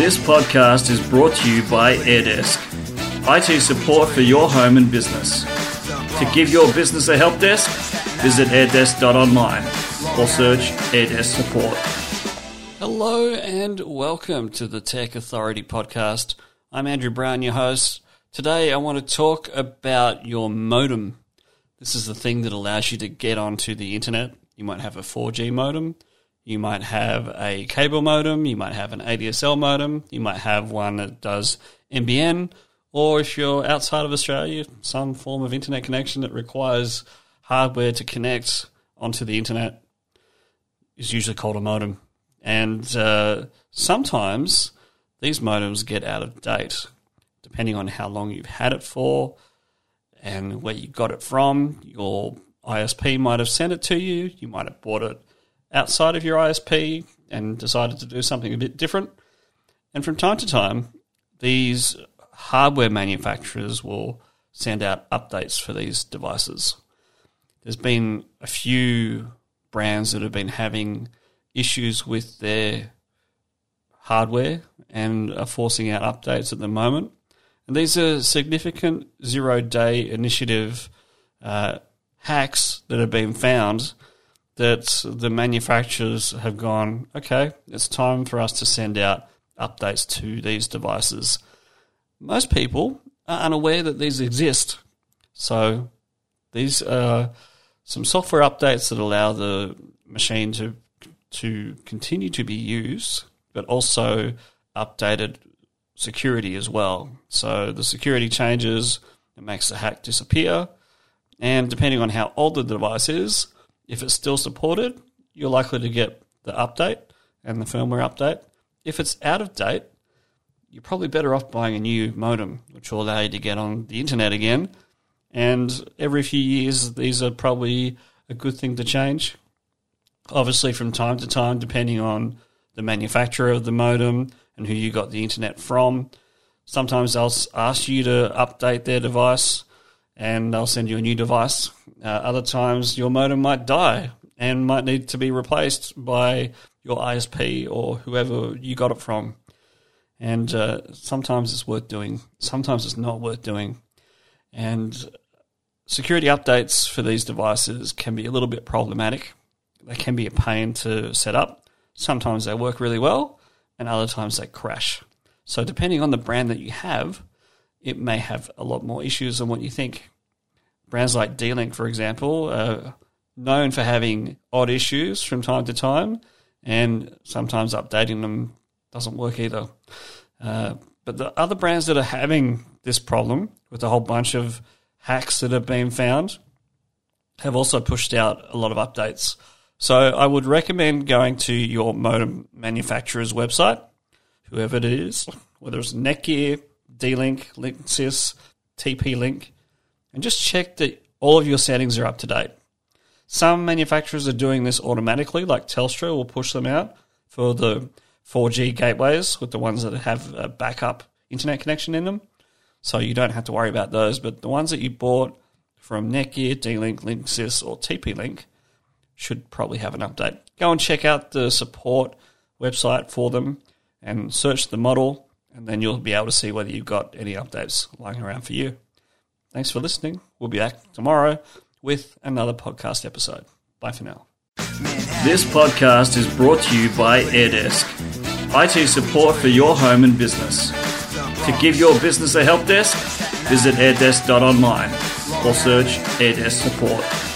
This podcast is brought to you by AirDesk, IT support for your home and business. To give your business a help desk, visit airdesk.online or search AirDesk support. Hello and welcome to the Tech Authority podcast. I'm Andrew Brown, your host. Today I want to talk about your modem. This is the thing that allows you to get onto the internet. You might have a 4G modem, you might have a cable modem, you might have an ADSL modem, you might have one that does NBN, or if you're outside of Australia, some form of internet connection that requires hardware to connect onto the internet is usually called a modem. And uh, sometimes these modems get out of date, depending on how long you've had it for and where you got it from. Your ISP might have sent it to you. You might have bought it outside of your ISP and decided to do something a bit different. And from time to time, these hardware manufacturers will send out updates for these devices. There's been a few brands that have been having issues with their hardware and are forcing out updates at the moment. And these are significant zero day initiative uh, hacks that have been found that the manufacturers have gone, okay, it's time for us to send out updates to these devices. Most people are unaware that these exist. So these are some software updates that allow the machine to to continue to be used, but also updated security as well. So the security changes, it makes the hack disappear, and depending on how old the device is, if it's still supported, you're likely to get the update and the firmware update. If it's out of date, you're probably better off buying a new modem, which will allow you to get on the internet again. And every few years, these are probably a good thing to change. Obviously, from time to time, depending on the manufacturer of the modem and who you got the internet from, sometimes they'll ask you to update their device and they'll send you a new device. Uh, other times, your modem might die and might need to be replaced by your ISP or whoever you got it from. And uh, sometimes it's worth doing, sometimes it's not worth doing. And security updates for these devices can be a little bit problematic. They can be a pain to set up. Sometimes they work really well, and other times they crash. So, depending on the brand that you have, it may have a lot more issues than what you think. Brands like D-Link, for example, are known for having odd issues from time to time, and sometimes updating them doesn't work either. Uh, but the other brands that are having this problem with a whole bunch of hacks that have been found have also pushed out a lot of updates. So I would recommend going to your modem manufacturer's website, whoever it is, whether it's Netgear, D-Link, Linksys, TP-Link, and just check that all of your settings are up to date. Some manufacturers are doing this automatically, like Telstra will push them out for the 4G gateways with the ones that have a backup internet connection in them. So you don't have to worry about those. But the ones that you bought from Netgear, D-Link, Linksys, or TP-Link should probably have an update. Go and check out the support website for them and search the model, and then you'll be able to see whether you've got any updates lying around for you. Thanks for listening. We'll be back tomorrow with another podcast episode. Bye for now. This podcast is brought to you by AirDesk, IT support for your home and business. To give your business a help desk, visit airdesk.online or search AirDesk support.